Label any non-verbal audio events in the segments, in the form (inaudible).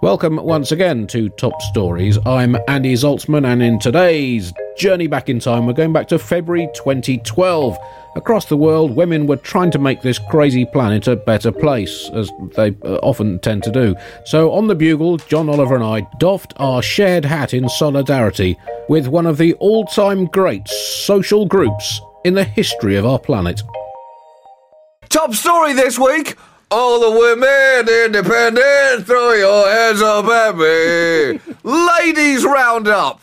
Welcome once again to Top Stories. I'm Andy Zaltzman, and in today's journey back in time, we're going back to February 2012. Across the world, women were trying to make this crazy planet a better place, as they uh, often tend to do. So, on the bugle, John Oliver and I doffed our shared hat in solidarity with one of the all time great social groups in the history of our planet. Top story this week. All the women independent, throw your hands up at me. ladies round roundup.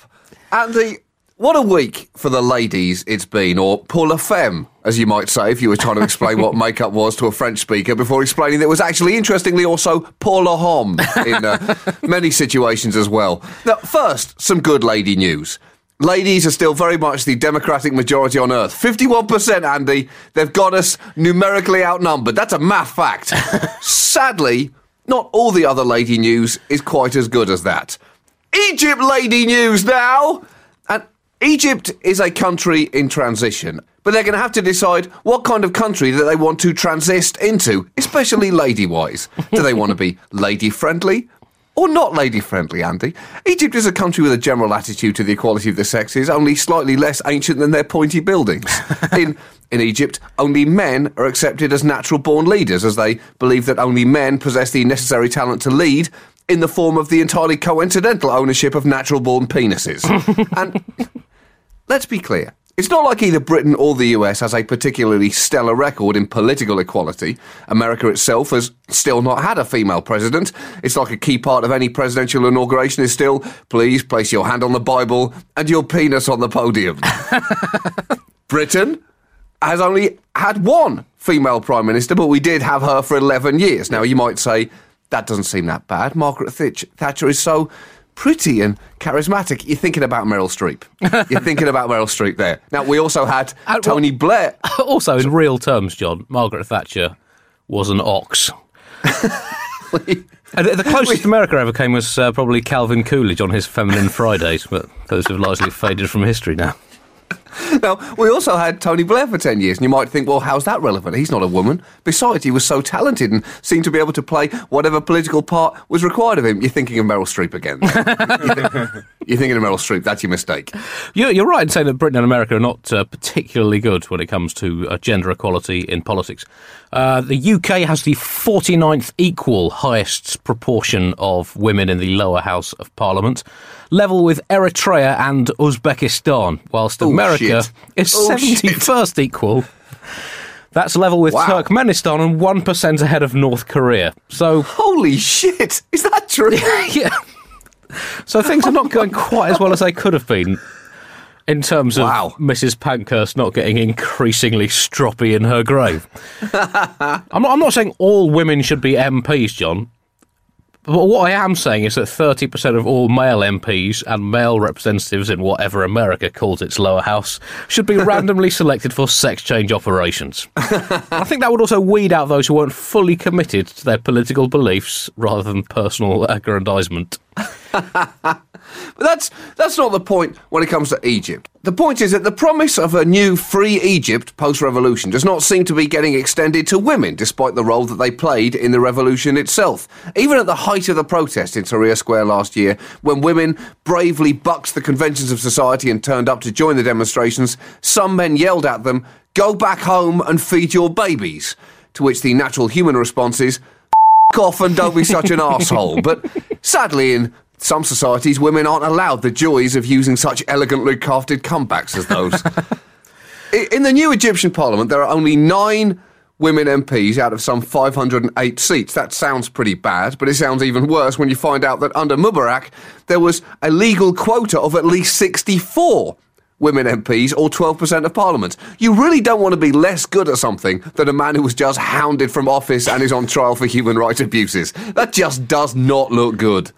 Andy, what a week for the ladies it's been, or pour la femme, as you might say, if you were trying to explain what (laughs) makeup was to a French speaker before explaining that it was actually, interestingly, also pour la homme in uh, (laughs) many situations as well. Now, first, some good lady news. Ladies are still very much the democratic majority on earth. 51%, Andy. They've got us numerically outnumbered. That's a math fact. (laughs) Sadly, not all the other lady news is quite as good as that. Egypt lady news now! And Egypt is a country in transition, but they're going to have to decide what kind of country that they want to transist into, especially lady wise. Do they want to be (laughs) lady friendly? Or not lady friendly, Andy. Egypt is a country with a general attitude to the equality of the sexes, only slightly less ancient than their pointy buildings. (laughs) in in Egypt, only men are accepted as natural born leaders, as they believe that only men possess the necessary talent to lead in the form of the entirely coincidental ownership of natural born penises. (laughs) and let's be clear. It's not like either Britain or the US has a particularly stellar record in political equality. America itself has still not had a female president. It's like a key part of any presidential inauguration is still, please place your hand on the Bible and your penis on the podium. (laughs) Britain has only had one female prime minister, but we did have her for 11 years. Now, you might say, that doesn't seem that bad. Margaret Thatcher is so pretty and charismatic. You're thinking about Meryl Streep. You're thinking about Meryl Streep there. Now, we also had uh, Tony Blair. (laughs) Also, in real terms, John, Margaret Thatcher was an ox. (laughs) the closest America ever came was uh, probably Calvin Coolidge on his Feminine Fridays, but those have largely faded from history now. (laughs) now, we also had Tony Blair for 10 years, and you might think, well, how's that relevant? He's not a woman. Besides, he was so talented and seemed to be able to play whatever political part was required of him. You're thinking of Meryl Streep again. (laughs) you're, thinking of Meryl Streep. That's your mistake. You're, you're right in saying that Britain and America are not uh, particularly good when it comes to uh, gender equality in politics. Uh, the UK has the 49th equal highest proportion of women in the lower house of parliament level with Eritrea and Uzbekistan, whilst America shit. is oh, 71st shit. equal. That's level with wow. Turkmenistan and 1% ahead of North Korea. So. Holy shit! Is that true? (laughs) yeah. So things are not going quite as well as they could have been in terms of wow. Mrs. Pankhurst not getting increasingly stroppy in her grave. (laughs) I'm, not, I'm not saying all women should be MPs, John. But what I am saying is that 30% of all male MPs and male representatives in whatever America calls its lower house should be (laughs) randomly selected for sex change operations. I think that would also weed out those who weren't fully committed to their political beliefs rather than personal aggrandizement. (laughs) But that's that's not the point when it comes to Egypt. The point is that the promise of a new free Egypt post-revolution does not seem to be getting extended to women, despite the role that they played in the revolution itself. Even at the height of the protest in Tahrir Square last year, when women bravely bucked the conventions of society and turned up to join the demonstrations, some men yelled at them, "Go back home and feed your babies." To which the natural human response is, off and don't be such an (laughs) asshole. But sadly, in some societies, women aren't allowed the joys of using such elegantly crafted comebacks as those. (laughs) In the new Egyptian parliament, there are only nine women MPs out of some 508 seats. That sounds pretty bad, but it sounds even worse when you find out that under Mubarak, there was a legal quota of at least 64 women MPs or 12% of parliament. You really don't want to be less good at something than a man who was just hounded from office and is on trial for human rights abuses. That just does not look good.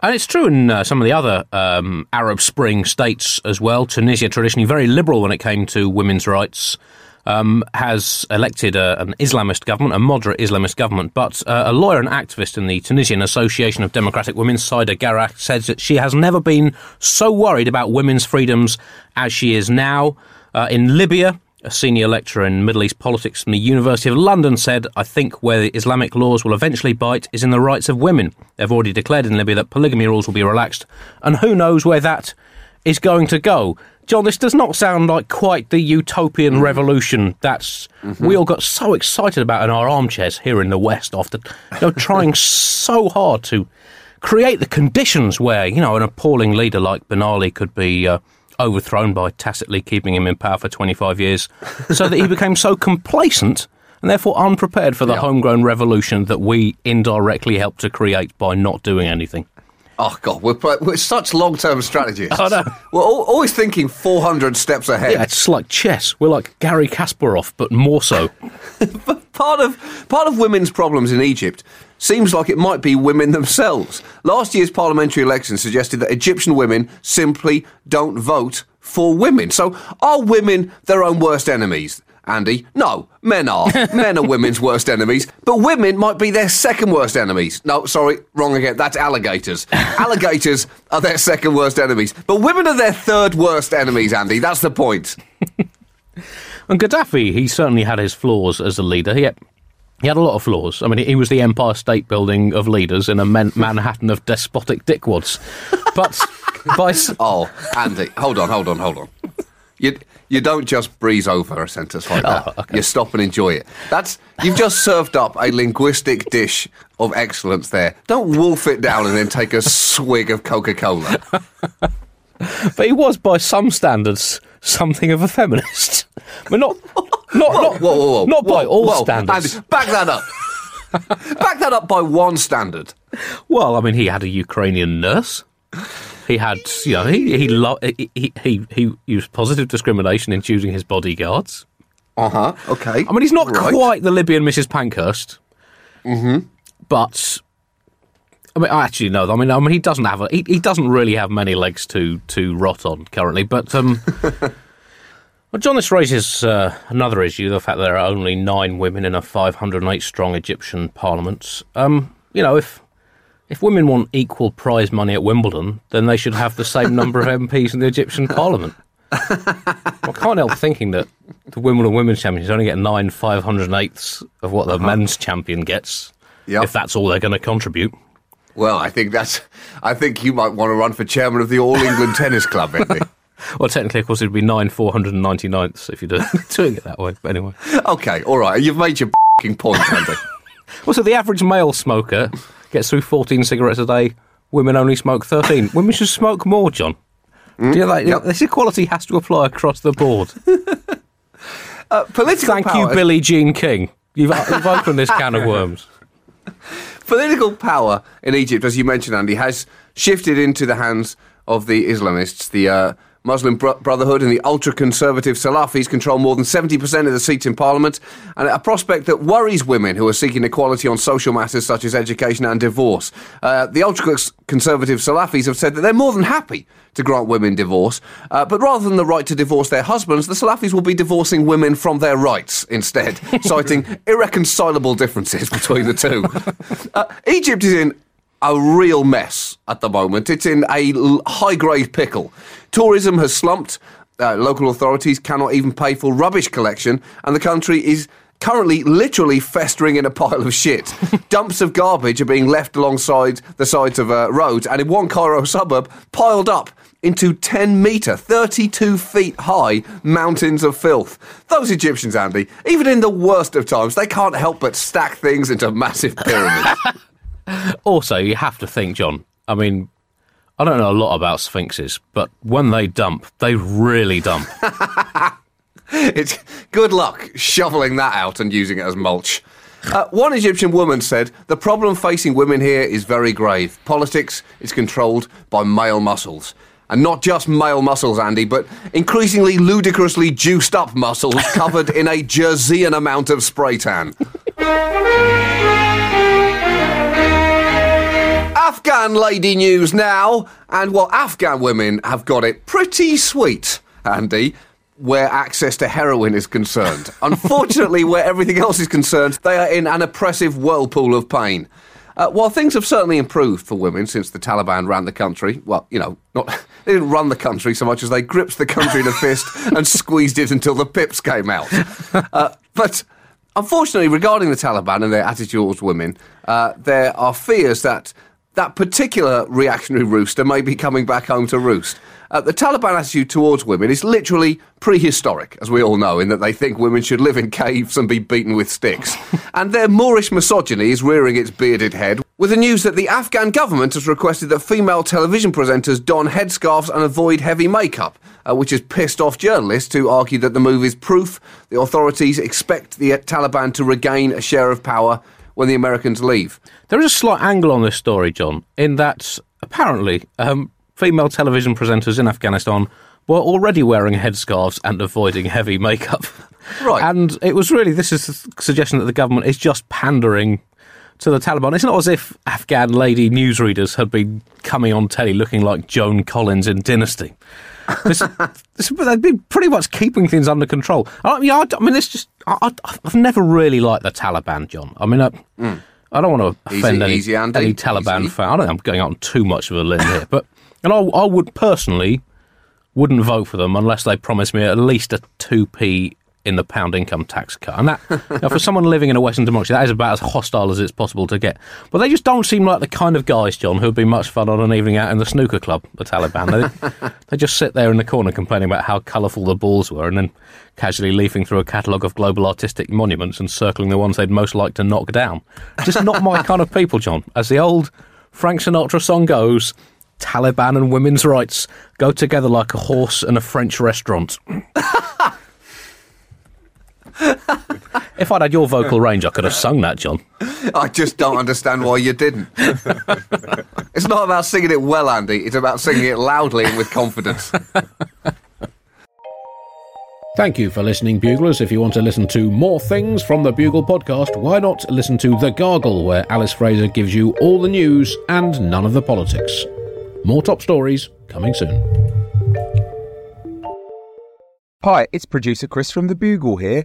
And it's true in uh, some of the other um, Arab Spring states as well. Tunisia, traditionally very liberal when it came to women's rights, um, has elected a, an Islamist government, a moderate Islamist government. But uh, a lawyer and activist in the Tunisian Association of Democratic Women, Saida Garrah, says that she has never been so worried about women's freedoms as she is now. Uh, in Libya, a senior lecturer in Middle East politics from the University of London, said, I think where the Islamic laws will eventually bite is in the rights of women. They've already declared in Libya that polygamy rules will be relaxed, and who knows where that is going to go. John, this does not sound like quite the utopian mm. revolution that's mm-hmm. we all got so excited about in our armchairs here in the West after you know, trying (laughs) so hard to create the conditions where, you know, an appalling leader like Ben Ali could be uh, overthrown by tacitly keeping him in power for 25 years, so that he (laughs) became so complacent and therefore unprepared for the homegrown revolution that we indirectly helped to create by not doing anything. Oh God, we're, we're such long-term strategists. I know. We're always thinking 400 steps ahead. Yeah, it's like chess. We're like Garry Kasparov, but more so. (laughs) part of part of women's problems in Egypt seems like it might be women (laughs) themselves. Last year's parliamentary election suggested that Egyptian women simply don't vote for women. So are women their own worst enemies? Andy, no, men are. (laughs) men are women's worst enemies, but women might be their second worst enemies. No, sorry, wrong again. That's alligators. (laughs) alligators are their second worst enemies, but women are their third worst enemies, Andy. That's the point. and Gaddafi, he certainly had his flaws as a leader. He he had a lot of flaws. I mean, he was the Empire State Building of leaders in a man- (laughs) Manhattan of despotic dickwads. But (laughs) by. oh, Andy, hold on, hold on, hold on. You, you don't just breeze over a sentence like oh, that. Oh, okay. You stop and enjoy it. That's you've just served up a linguistic dish of excellence there. Don't wolf it down and then take a swig of Coca Cola. (laughs) but he was, by some standards, something of a feminist. But not, not, not, whoa, whoa, whoa, not by all standards. Andy, back that up. (laughs) back that up by one standard. Well, I mean, he had a Ukrainian nurse. He had, you know, he he, lo- he he he used positive discrimination in choosing his bodyguards. Uh huh. Okay. I mean, he's not right. quite the Libyan Mrs. Pankhurst. Mm-hmm. But I mean, I actually, no. I mean, I mean, he doesn't have a, he, he doesn't really have many legs to to rot on currently. But um, (laughs) well, John, this raises uh, another issue: the fact that there are only nine women in a 508 strong Egyptian parliament. Um, you know, if if women want equal prize money at Wimbledon, then they should have the same number of (laughs) MPs in the Egyptian parliament. I can't help thinking that the Wimbledon Women's Champions only get nine 508ths of what the uh-huh. men's champion gets, yep. if that's all they're going to contribute. Well, I think that's. I think you might want to run for chairman of the All England Tennis Club, Andy. Well, technically, of course, it'd be nine 499ths if you're (laughs) doing it that way. But anyway. Okay, all right. You've made your point, Andy. (laughs) well, so the average male smoker gets through 14 cigarettes a day. Women only smoke 13. (laughs) Women should smoke more, John. Mm, Do you know that? Yep. This equality has to apply across the board. uh, political Thank power. you, Billie Jean King. You've, you've opened this can of worms. Political power in Egypt, as you mentioned, Andy, has shifted into the hands of the Islamists. The uh, Muslim Brotherhood and the ultra conservative Salafis control more than 70% of the seats in parliament, and a prospect that worries women who are seeking equality on social matters such as education and divorce. Uh, the ultra conservative Salafis have said that they're more than happy to grant women divorce, uh, but rather than the right to divorce their husbands, the Salafis will be divorcing women from their rights instead, (laughs) citing irreconcilable differences between the two. Uh, Egypt is in a real mess at the moment. It's in a high grade pickle. Tourism has slumped. Uh, local authorities cannot even pay for rubbish collection, and the country is currently literally festering in a (laughs) pile of shit. (laughs) Dumps of garbage are being left alongside the sides of uh, roads, and in one Cairo suburb, piled up into 10 metre, 32 feet high mountains of filth. Those Egyptians, Andy, even in the worst of times, they can't help but stack things into massive pyramids. (laughs) also, you have to think, John. I mean, I don't know a lot about sphinxes, but when they dump, they really dump. (laughs) it's good luck shoveling that out and using it as mulch. Uh, one Egyptian woman said, The problem facing women here is very grave. Politics is controlled by male muscles. And not just male muscles, Andy, but increasingly ludicrously juiced up muscles covered in a (laughs) Jerseyan amount of spray tan. (laughs) Afghan lady news now. And well, Afghan women have got it pretty sweet, Andy where access to heroin is concerned. (laughs) Unfortunately, where everything else is concerned, they are in an oppressive whirlpool of pain. Uh, while things have certainly improved for women since the Taliban ran the country, well, you know, not (laughs) they didn't run the country so much as they gripped the country in a fist (laughs) and squeezed it until the pips came out. Uh, but unfortunately, regarding the Taliban and their attitude towards women, uh, there are fears that that particular reactionary rooster may be coming back home to roost. Uh, the Taliban attitude towards women is literally prehistoric, as we all know, in that they think women should live in caves and be beaten with sticks. (laughs) and their Moorish misogyny is rearing its bearded head with the news that the Afghan government has requested that female television presenters don headscarves and avoid heavy makeup, uh, which has pissed off journalists who argue that the move is proof the authorities expect the Taliban to regain a share of power when the Americans leave. There is a slight angle on this story, John, in that apparently um, female television presenters in Afghanistan were already wearing headscarves and avoiding heavy makeup. (laughs) Right. And it was really this is the suggestion that the government is just pandering to the Taliban. It's not as if Afghan lady newsreaders had been coming on telly looking like Joan Collins in Dynasty. This, this, they've been pretty much keeping things under control. I, yeah, I, I mean, it's just I, have never really liked the Taliban, John. I mean, I, mm. I don't want to offend easy, any, easy, any Taliban easy. fan. I don't think I'm going out on too much of a limb here, but and I, I would personally wouldn't vote for them unless they promised me at least a two p in the pound income tax cut. And that, (laughs) you know, for someone living in a Western democracy, that is about as hostile as it's possible to get. But they just don't seem like the kind of guys, John, who would be much fun on an evening out in the snooker club, the Taliban. They, (laughs) they just sit there in the corner complaining about how colourful the balls were and then casually leafing through a catalogue of global artistic monuments and circling the ones they'd most like to knock down. Just not my kind of people, John. As the old Frank Sinatra song goes, Taliban and women's rights go together like a horse and a French restaurant. (laughs) if I'd had your vocal range, I could have sung that, John. I just don't understand why you didn't. it's not about singing it well, Andy. It's about singing it loudly and with confidence. Thank you for listening, Buglers. If you want to listen to more things from the Bugle podcast, why not listen to The Gargle, where Alice Fraser gives you all the news and none of the politics. More top stories coming soon. Hi, it's producer Chris from The Bugle here.